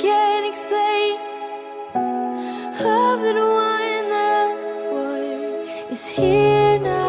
Can't explain. Love that won the war is here now.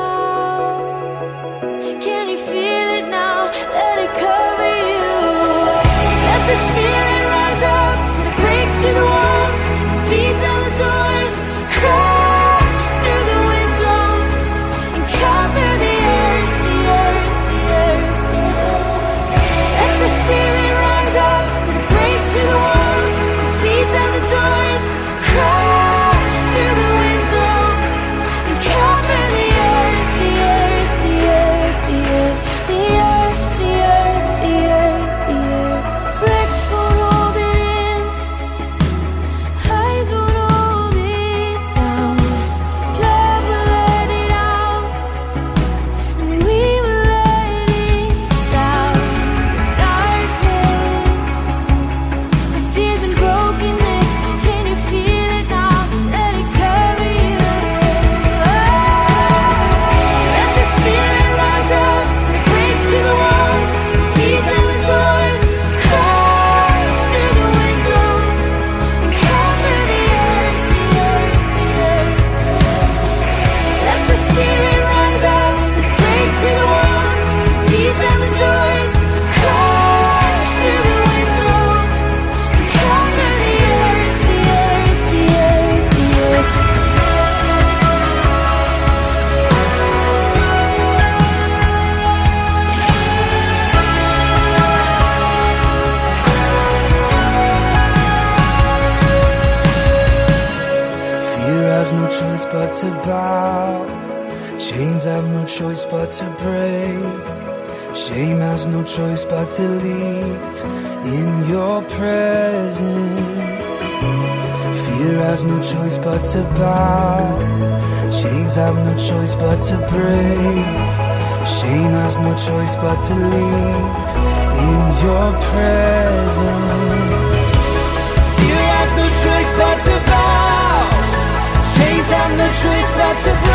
to bow. Chains have no choice but to break. Shame has no choice but to leave in your presence. Fear has no choice but to bow. Chains have no choice but to break. Shame has no choice but to leave in your presence. trace back to